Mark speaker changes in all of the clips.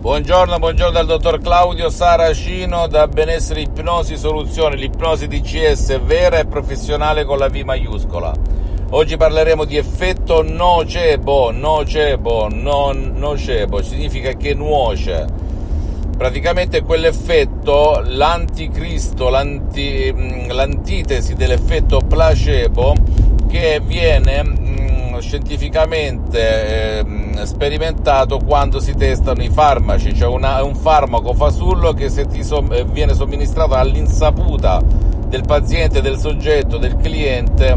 Speaker 1: Buongiorno, buongiorno dal dottor Claudio Saracino da Benessere Ipnosi Soluzioni, l'ipnosi DCS vera e professionale con la V maiuscola. Oggi parleremo di effetto nocebo, nocebo, non nocebo, significa che nuoce. Praticamente quell'effetto, l'anticristo, l'anti, mm, l'antitesi dell'effetto placebo che viene scientificamente eh, sperimentato quando si testano i farmaci, cioè una, un farmaco fasullo che se ti som- eh, viene somministrato all'insaputa del paziente, del soggetto, del cliente,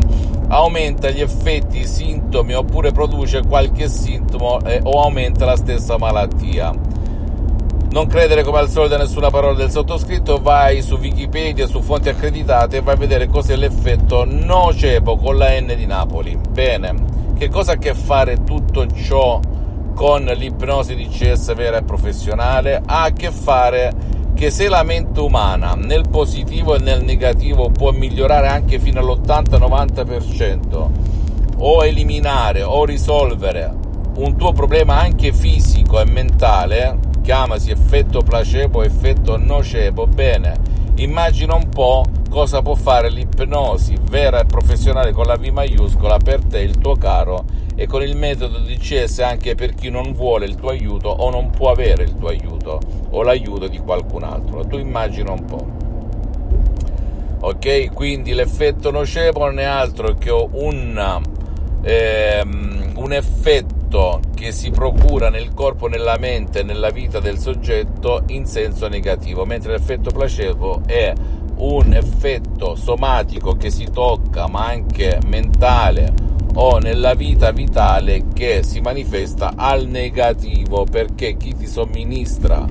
Speaker 1: aumenta gli effetti, i sintomi oppure produce qualche sintomo eh, o aumenta la stessa malattia. Non credere come al solito a nessuna parola del sottoscritto, vai su Wikipedia, su fonti accreditate e vai a vedere cos'è l'effetto nocebo con la N di Napoli. Bene, che cosa ha a che fare tutto ciò con l'ipnosi di CS vera e professionale? Ha a che fare che se la mente umana nel positivo e nel negativo può migliorare anche fino all'80-90% o eliminare o risolvere un tuo problema anche fisico e mentale, chiamasi effetto placebo, effetto nocebo, bene, immagina un po' cosa può fare l'ipnosi vera e professionale con la V maiuscola per te, il tuo caro, e con il metodo DCS anche per chi non vuole il tuo aiuto o non può avere il tuo aiuto o l'aiuto di qualcun altro. Tu immagina un po'. Ok, quindi l'effetto nocebo non è altro che un, ehm, un effetto effetto che si procura nel corpo, nella mente, nella vita del soggetto in senso negativo, mentre l'effetto placebo è un effetto somatico che si tocca ma anche mentale o nella vita vitale che si manifesta al negativo perché chi ti somministra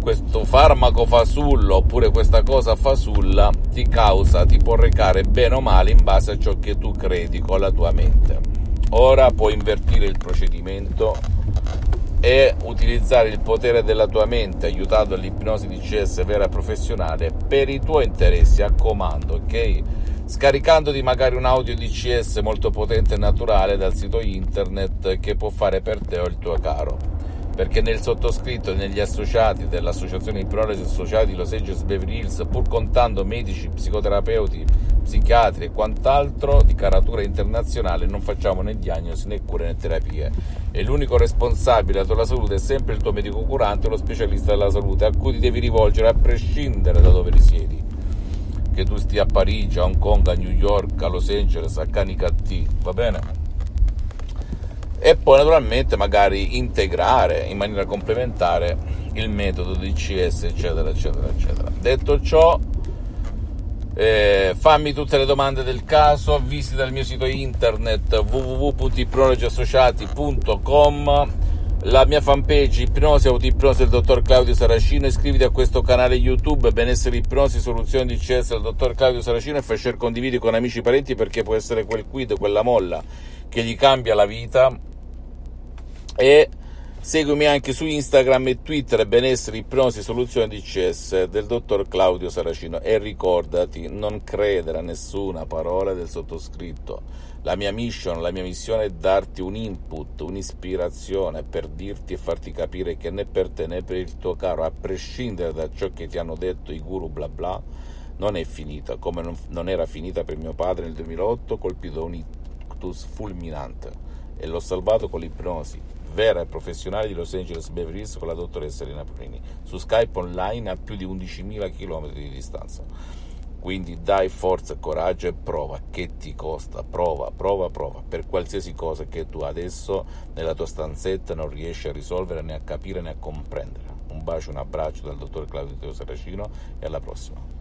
Speaker 1: questo farmaco fasullo oppure questa cosa fasulla ti causa, ti può recare bene o male in base a ciò che tu credi con la tua mente. Ora puoi invertire il procedimento e utilizzare il potere della tua mente aiutato dall'ipnosi di CS vera professionale per i tuoi interessi a comando, ok? Scaricandoti magari un audio DCS molto potente e naturale dal sito internet che può fare per te o il tuo caro. Perché nel sottoscritto e negli associati dell'Associazione Ipnosi Associati di Los Angeles Beverly Hills, pur contando medici, psicoterapeuti, psichiatri e quant'altro di caratura internazionale non facciamo né diagnosi né cure né terapie e l'unico responsabile della tua salute è sempre il tuo medico curante o lo specialista della salute a cui ti devi rivolgere a prescindere da dove risiedi che tu stia a Parigi, a Hong Kong, a New York, a Los Angeles, a Canicattì, va bene? E poi naturalmente magari integrare in maniera complementare il metodo di CS eccetera eccetera eccetera. Detto ciò eh, fammi tutte le domande del caso, visita il mio sito internet www.ipnosiassociati.com la mia fanpage Ipnosi Autoipnosi del dottor Claudio Saracino. Iscriviti a questo canale YouTube Benessere Ipnosi Soluzioni di CS del dottor Claudio Saracino e fai share condividi con amici e parenti perché può essere quel quid, quella molla che gli cambia la vita. E Seguimi anche su Instagram e Twitter Benessere Ipnosi Soluzione DCS del dottor Claudio Saracino. E ricordati, non credere a nessuna parola del sottoscritto. La mia mission, la mia missione è darti un input, un'ispirazione per dirti e farti capire che né per te né per il tuo caro, a prescindere da ciò che ti hanno detto i guru bla bla, non è finita, come non, non era finita per mio padre nel 2008 colpito da un ictus fulminante. E l'ho salvato con l'ipnosi vera e professionale di Los Angeles Beverly Hills con la dottoressa Elena Prini su Skype online a più di 11.000 km di distanza. Quindi dai forza coraggio e prova, che ti costa? Prova, prova, prova, per qualsiasi cosa che tu adesso nella tua stanzetta non riesci a risolvere né a capire né a comprendere. Un bacio, un abbraccio dal dottor Claudio Teo Saracino e alla prossima.